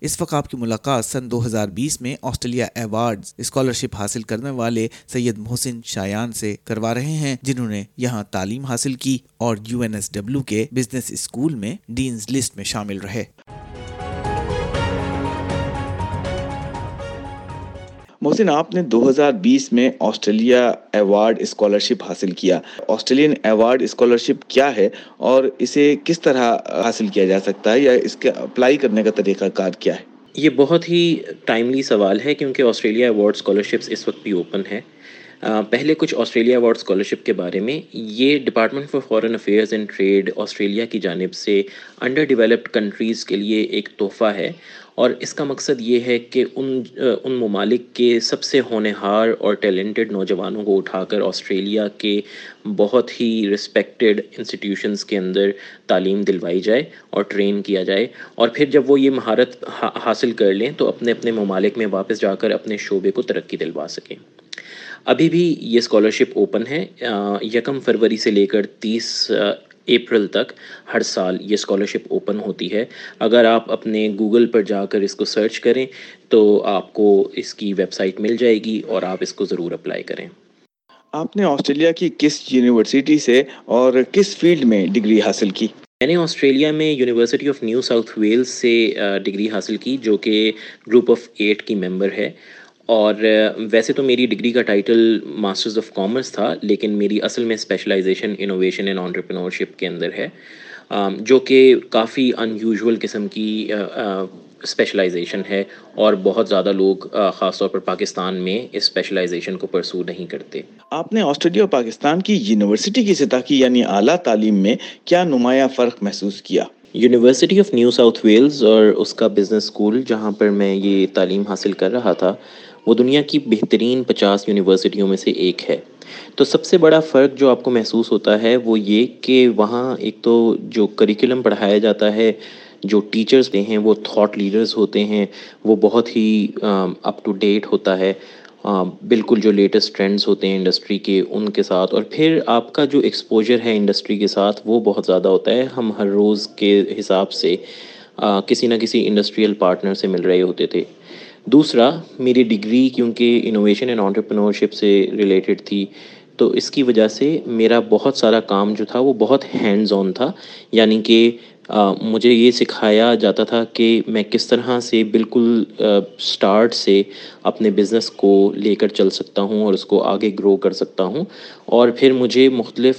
اس وقت آپ کی ملاقات سن دو ہزار بیس میں آسٹریلیا ایوارڈ اسکالرشپ حاصل کرنے والے سید محسن شایان سے کروا رہے ہیں، جنہوں نے یہاں تعلیم حاصل کی اور یو این ایس ڈبلو کے بزنس اسکول میں ڈینز لسٹ میں شامل رہے۔ محسن، آپ نے دو ہزار بیس میں آسٹریلیا ایوارڈ اسکالرشپ حاصل کیا۔ آسٹریلین ایوارڈ اسکالرشپ کیا ہے اور اسے کس طرح حاصل کیا جا سکتا ہے یا اس کے اپلائی کرنے کا طریقہ کار کیا ہے؟ یہ بہت ہی ٹائملی سوال ہے کیونکہ آسٹریلیا ایوارڈ اسکالرشپس اس وقت بھی اوپن ہے پہلے کچھ آسٹریلیا ایوارڈ اسکالرشپ کے بارے میں یہ department for foreign affairs and trade Australia کی جانب سے انڈر ڈیولپڈ کنٹریز کے لیے ایک تحفہ ہے۔ اور اس کا مقصد یہ ہے کہ ان ان ممالک کے سب سے ہونہار اور ٹیلنٹڈ نوجوانوں کو اٹھا کر آسٹریلیا کے بہت ہی رسپیکٹڈ انسٹیٹیوشنز کے اندر تعلیم دلوائی جائے اور ٹرین کیا جائے اور پھر جب وہ یہ مہارت حاصل کر لیں تو اپنے اپنے ممالک میں واپس جا کر اپنے شعبے کو ترقی دلوا سکیں۔ ابھی بھی یہ اسکالرشپ اوپن ہے یکم فروری سے لے کر تیس اپریل تک ہر سال یہ اسکالرشپ اوپن ہوتی ہے۔ اگر آپ اپنے گوگل پر جا کر اس کو سرچ کریں تو آپ کو اس کی ویب سائٹ مل جائے گی اور آپ اس کو ضرور اپلائی کریں۔ آپ نے آسٹریلیا کی کس یونیورسٹی سے اور کس فیلڈ میں ڈگری حاصل کی؟ میں نے آسٹریلیا میں University of New South Wales سے ڈگری حاصل کی جو کہ گروپ آف ایٹ کی ممبر ہے۔ اور ویسے تو میری ڈگری کا ٹائٹل ماسٹرز آف کامرس تھا لیکن میری اصل میں اسپیشلائزیشن انوویشن اینڈ آنٹرپرینورشپ کے اندر ہے جو کہ کافی ان یوزول قسم کی اسپیشلائزیشن ہے اور بہت زیادہ لوگ خاص طور پر پاکستان میں اس اسپیشلائزیشن کو پرسو نہیں کرتے۔ آپ نے آسٹریلیا اور پاکستان کی یونیورسٹی کی سطح کی یعنی اعلیٰ تعلیم میں کیا نمایاں فرق محسوس کیا؟ University of New South Wales اور اس کا بزنس اسکول جہاں پر میں یہ تعلیم حاصل کر رہا تھا وہ دنیا کی بہترین پچاس یونیورسٹیوں میں سے ایک ہے۔ تو سب سے بڑا فرق جو آپ کو محسوس ہوتا ہے وہ یہ کہ وہاں ایک تو جو کریکولم پڑھایا جاتا ہے، جو ٹیچرز ہیں، وہ تھاٹ لیڈرز ہوتے ہیں، وہ بہت ہی اپ ٹو ڈیٹ ہوتا ہے۔ بالکل جو لیٹسٹ ٹرینڈز ہوتے ہیں انڈسٹری کے ان کے ساتھ۔ اور پھر آپ کا جو ایکسپوجر ہے انڈسٹری کے ساتھ وہ بہت زیادہ ہوتا ہے۔ ہم ہر روز کے حساب سے کسی نہ کسی انڈسٹریل پارٹنر سے مل رہے ہوتے تھے۔ دوسرا، میری ڈگری کیونکہ انوویشن اینڈ آنٹرپرنورشپ سے ریلیٹڈ تھی، تو اس کی وجہ سے میرا بہت سارا کام جو تھا وہ بہت ہینڈز آن تھا یعنی کہ مجھے یہ سکھایا جاتا تھا کہ میں کس طرح سے بالکل اسٹارٹ سے اپنے بزنس کو لے کر چل سکتا ہوں اور اس کو آگے گرو کر سکتا ہوں۔ اور پھر مجھے مختلف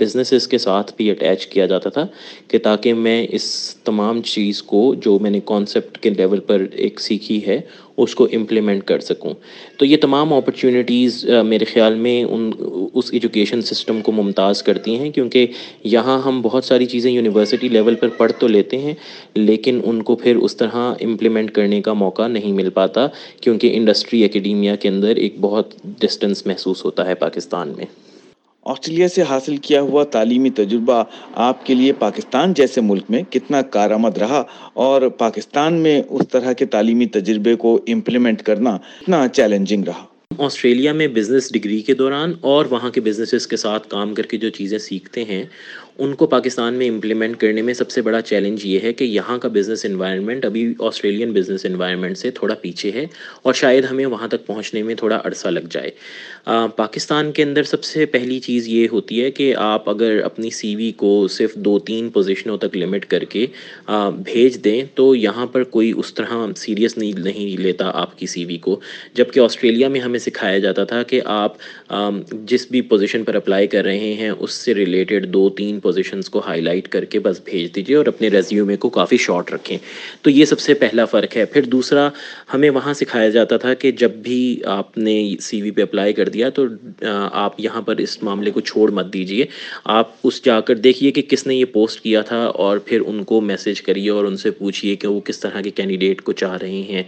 بزنسز کے ساتھ بھی اٹیچ کیا جاتا تھا کہ تاکہ میں اس تمام چیز کو جو میں نے کانسیپٹ کے لیول پر ایک سیکھی ہے اس کو امپلیمنٹ کر سکوں۔ تو یہ تمام اپرچونیٹیز میرے خیال میں ان، اس ایجوکیشن سسٹم کو ممتاز کرتی ہیں، کیونکہ یہاں ہم بہت ساری چیزیں یونیورسٹی لیول پر پڑھ تو لیتے ہیں، لیکن ان کو پھر اس طرح امپلیمنٹ کرنے کا موقع نہیں مل پاتا، کیونکہ انڈسٹری اکیڈیمیا کے اندر ایک بہت ڈسٹنس محسوس ہوتا ہے پاکستان میں۔ آسٹریلیا سے حاصل کیا ہوا تعلیمی تجربہ آپ کے لیے پاکستان جیسے ملک میں کتنا کارآمد رہا اور پاکستان میں اس طرح کے تعلیمی تجربے کو امپلیمنٹ کرنا کتنا چیلنجنگ رہا؟ آسٹریلیا میں بزنس ڈگری کے دوران اور وہاں کے بزنسز کے ساتھ کام کر کے جو چیزیں سیکھتے ہیں ان کو پاکستان میں امپلیمنٹ کرنے میں سب سے بڑا چیلنج یہ ہے کہ یہاں کا بزنس انوائرمنٹ ابھی آسٹریلین بزنس انوائرمنٹ سے تھوڑا پیچھے ہے اور شاید ہمیں وہاں تک پہنچنے میں تھوڑا عرصہ لگ جائے۔ پاکستان کے اندر سب سے پہلی چیز یہ ہوتی ہے کہ آپ اگر اپنی سی وی کو صرف دو تین پوزیشنوں تک لمٹ کر کے بھیج دیں تو یہاں پر کوئی اس طرح سیریس نہیں نہیں لیتا آپ کی سی وی کو۔ جبکہ آسٹریلیا میں ہمیں سکھایا جاتا تھا کہ آپ جس بھی پوزیشن پر اپلائی کر رہے ہیں، اس سے ریلیٹڈ دو تین پوزیشنس کو ہائی لائٹ کر کے بس بھیج دیجیے اور اپنے ریزیومے کو کافی شارٹ رکھیں۔ تو یہ سب سے پہلا فرق ہے۔ پھر دوسرا، ہمیں وہاں سکھایا جاتا تھا کہ جب بھی آپ نے سی وی پہ اپلائی کر دیا تو آپ یہاں پر اس معاملے کو چھوڑ مت دیجیے آپ اس جا کر دیکھیے کہ کس نے یہ پوسٹ کیا تھا اور پھر ان کو میسیج کریے اور ان سے پوچھیے کہ وہ کس طرح کے کینڈیڈیٹ کو چاہ رہے ہیں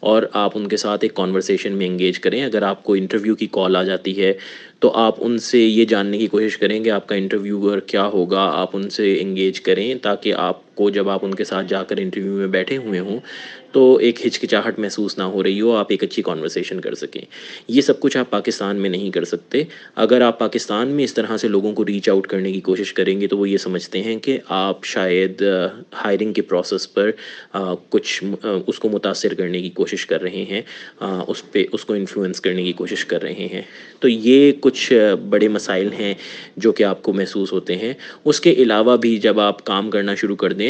اور آپ ان کے ساتھ ایک کانورسیشن میں انگیج کریں۔ اگر آپ کو انٹرویو کی کال آ جاتی ہے تو آپ ان سے یہ جاننے کی کوشش کریں کہ آپ کا انٹرویو کیا ہوگا، آپ ان سے انگیج کریں تاکہ آپ کو جب آپ ان کے ساتھ جا کر انٹرویو میں بیٹھے ہوئے ہوں، تو ایک ہچکچاہٹ محسوس نہ ہو رہی ہو، آپ ایک اچھی کانورسیشن کر سکیں۔ یہ سب کچھ آپ پاکستان میں نہیں کر سکتے۔ اگر آپ پاکستان میں اس طرح سے لوگوں کو ریچ آؤٹ کرنے کی کوشش کریں گے، تو وہ یہ سمجھتے ہیں کہ آپ شاید ہائرنگ کے پروسیس پر کچھ اس کو متاثر کرنے کی کوشش کر رہے ہیں اس پہ، اس کو انفلوئنس کرنے کی کوشش کر رہے ہیں۔ تو یہ کچھ بڑے مسائل ہیں جو کہ آپ کو محسوس ہوتے ہیں۔ اس کے علاوہ بھی جب آپ کام کرنا شروع کر دیں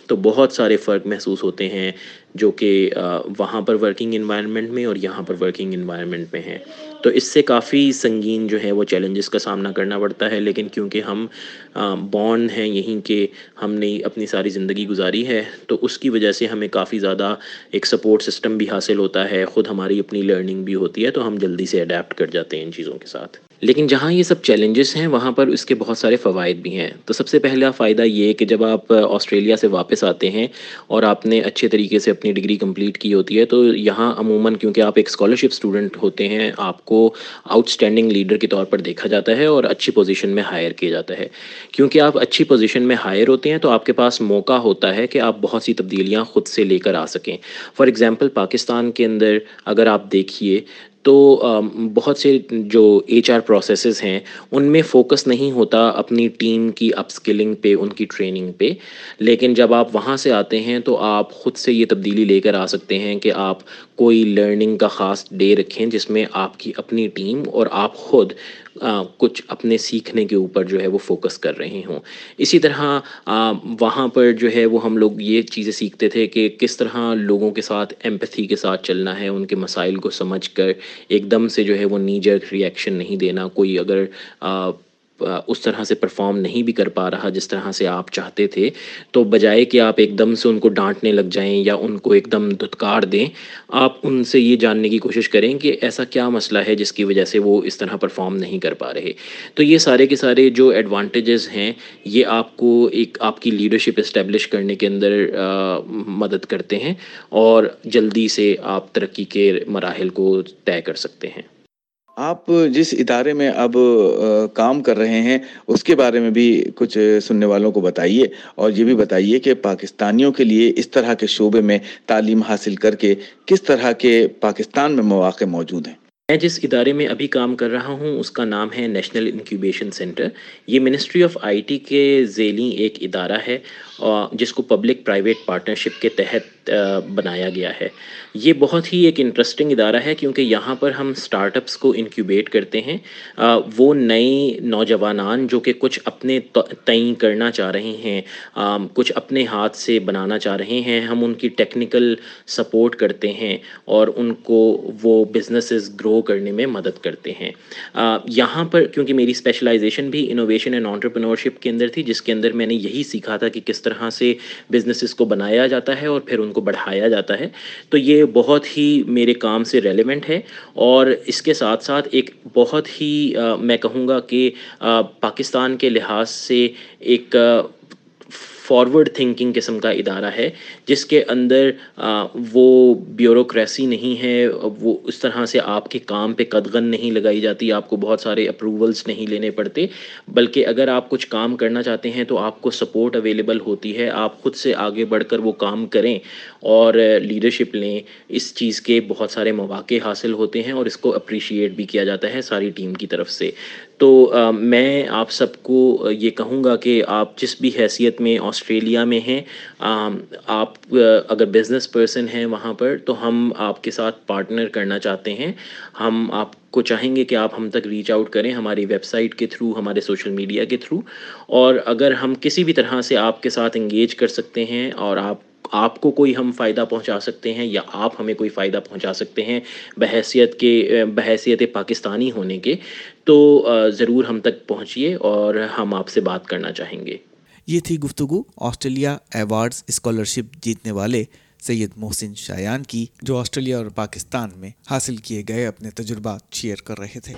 تو بہت سارے فرق محسوس ہوتے ہیں جو کہ وہاں پر ورکنگ انوائرمنٹ میں اور یہاں پر ورکنگ انوائرمنٹ میں ہیں۔ تو اس سے کافی سنگین جو ہے وہ چیلنجز کا سامنا کرنا پڑتا ہے۔ لیکن کیونکہ ہم بانڈ ہیں، یہیں کہ ہم نے اپنی ساری زندگی گزاری ہے، تو اس کی وجہ سے ہمیں کافی زیادہ ایک سپورٹ سسٹم بھی حاصل ہوتا ہے۔ خود ہماری اپنی لرننگ بھی ہوتی ہے، تو ہم جلدی سے اڈیپٹ کر جاتے ہیں ان چیزوں کے ساتھ۔ لیکن جہاں یہ سب چیلنجز ہیں، وہاں پر اس کے بہت سارے فوائد بھی ہیں۔ تو سب سے پہلا فائدہ یہ کہ جب آپ آسٹریلیا سے واپس آتے ہیں اور آپ نے اچھے طریقے سے اپنی ڈگری کمپلیٹ کی ہوتی ہے، تو یہاں عموماً کیونکہ آپ ایک اسکالرشپ اسٹوڈنٹ ہوتے ہیں، آپ کو آؤٹ اسٹینڈنگ لیڈر کے طور پر دیکھا جاتا ہے اور اچھی پوزیشن میں ہائر کیا جاتا ہے۔ کیونکہ آپ اچھی پوزیشن میں ہائر ہوتے ہیں، تو آپ کے پاس موقع ہوتا ہے کہ آپ بہت سی تبدیلیاں خود سے لے کر آ سکیں۔ فار ایگزامپل پاکستان کے اندر اگر آپ دیکھیے تو بہت سے جو ایچ آر پروسیسز ہیں، ان میں فوکس نہیں ہوتا اپنی ٹیم کی اپ اسکلنگ پہ، ان کی ٹریننگ پہ۔ لیکن جب آپ وہاں سے آتے ہیں تو آپ خود سے یہ تبدیلی لے کر آ سکتے ہیں کہ آپ کوئی لرننگ کا خاص ڈے رکھیں جس میں آپ کی اپنی ٹیم اور آپ خود کچھ اپنے سیکھنے کے اوپر جو ہے وہ فوکس کر رہے ہوں۔ اسی طرح وہاں پر جو ہے وہ ہم لوگ یہ چیزیں سیکھتے تھے کہ کس طرح لوگوں کے ساتھ ایمپتھی کے ساتھ چلنا ہے، ان کے مسائل کو سمجھ کر، ایک دم سے جو ہے وہ نیجر ریئیکشن نہیں دینا، کوئی اگر اس طرح سے پرفارم نہیں بھی کر پا رہا جس طرح سے آپ چاہتے تھے، تو بجائے کہ آپ ایک دم سے ان کو ڈانٹنے لگ جائیں یا ان کو ایک دم دھتکار دیں، آپ ان سے یہ جاننے کی کوشش کریں کہ ایسا کیا مسئلہ ہے جس کی وجہ سے وہ اس طرح پرفارم نہیں کر پا رہے۔ تو یہ سارے کے سارے جو ایڈوانٹیجز ہیں، یہ آپ کو ایک آپ کی لیڈرشپ اسٹیبلش کرنے کے اندر مدد کرتے ہیں اور جلدی سے آپ ترقی کے مراحل کو طے کر سکتے ہیں۔ آپ جس ادارے میں اب کام کر رہے ہیں، اس کے بارے میں بھی کچھ سننے والوں کو بتائیے اور یہ بھی بتائیے کہ پاکستانیوں کے لیے اس طرح کے شعبے میں تعلیم حاصل کر کے کس طرح کے پاکستان میں مواقع موجود ہیں؟ میں جس ادارے میں ابھی کام کر رہا ہوں، اس کا نام ہے نیشنل انکیوبیشن سینٹر۔ یہ منسٹری آف آئی ٹی کے ذیلی ایک ادارہ ہے جس کو پبلک پرائیویٹ پارٹنرشپ کے تحت بنایا گیا ہے۔ یہ بہت ہی ایک انٹرسٹنگ ادارہ ہے کیونکہ یہاں پر ہم اسٹارٹ اپس کو انکیوبیٹ کرتے ہیں۔ وہ نئی نوجوانان جو کہ کچھ اپنے تعین کرنا چاہ رہے ہیں کچھ اپنے ہاتھ سے بنانا چاہ رہے ہیں، ہم ان کی ٹیکنیکل سپورٹ کرتے ہیں اور ان کو وہ بزنسز گرو کرنے میں مدد کرتے ہیں۔ یہاں پر کیونکہ میری اسپیشلائزیشن بھی انوویشن اینڈ آنٹرپرنورشپ کے اندر تھی، جس کے اندر میں نے یہی سیکھا تھا کہ کس طرح سے بزنسز کو بنایا جاتا ہے اور پھر ان کو بڑھایا جاتا ہے، تو یہ بہت ہی میرے کام سے ریلیونٹ ہے۔ اور اس کے ساتھ ساتھ ایک بہت ہی میں کہوں گا کہ پاکستان کے لحاظ سے ایک فارورڈ تھنکنگ قسم کا ادارہ ہے، جس کے اندر وہ بیوروکریسی نہیں ہے، وہ اس طرح سے آپ کے کام پہ قدغن نہیں لگائی جاتی، آپ کو بہت سارے اپروولس نہیں لینے پڑتے، بلکہ اگر آپ کچھ کام کرنا چاہتے ہیں تو آپ کو سپورٹ اویلیبل ہوتی ہے، آپ خود سے آگے بڑھ کر وہ کام کریں۔ اور لیڈرشپ لیں، اس چیز کے بہت سارے مواقع حاصل ہوتے ہیں اور اس کو اپریشیٹ بھی کیا جاتا ہے ساری ٹیم کی طرف سے۔ تو میں آپ سب کو یہ کہوں گا کہ آپ جس بھی حیثیت میں آسٹریلیا میں ہیں آپ اگر بزنس پرسن ہیں وہاں پر تو ہم آپ کے ساتھ پارٹنر کرنا چاہتے ہیں۔ ہم آپ کو چاہیں گے کہ آپ ہم تک ریچ آؤٹ کریں ہماری ویب سائٹ کے تھرو ہمارے سوشل میڈیا کے تھرو اور اگر ہم کسی بھی طرح سے آپ کے ساتھ انگیج کر سکتے ہیں اور آپ آپ کو کوئی ہم فائدہ پہنچا سکتے ہیں یا آپ ہمیں کوئی فائدہ پہنچا سکتے ہیں بحیثیت کے، بحیثیت پاکستانی ہونے کے، تو ضرور ہم تک پہنچیے اور ہم آپ سے بات کرنا چاہیں گے۔ یہ تھی گفتگو آسٹریلیا ایوارڈز اسکالرشپ جیتنے والے سید محسن شایان کی، جو آسٹریلیا اور پاکستان میں حاصل کیے گئے اپنے تجربات شیئر کر رہے تھے۔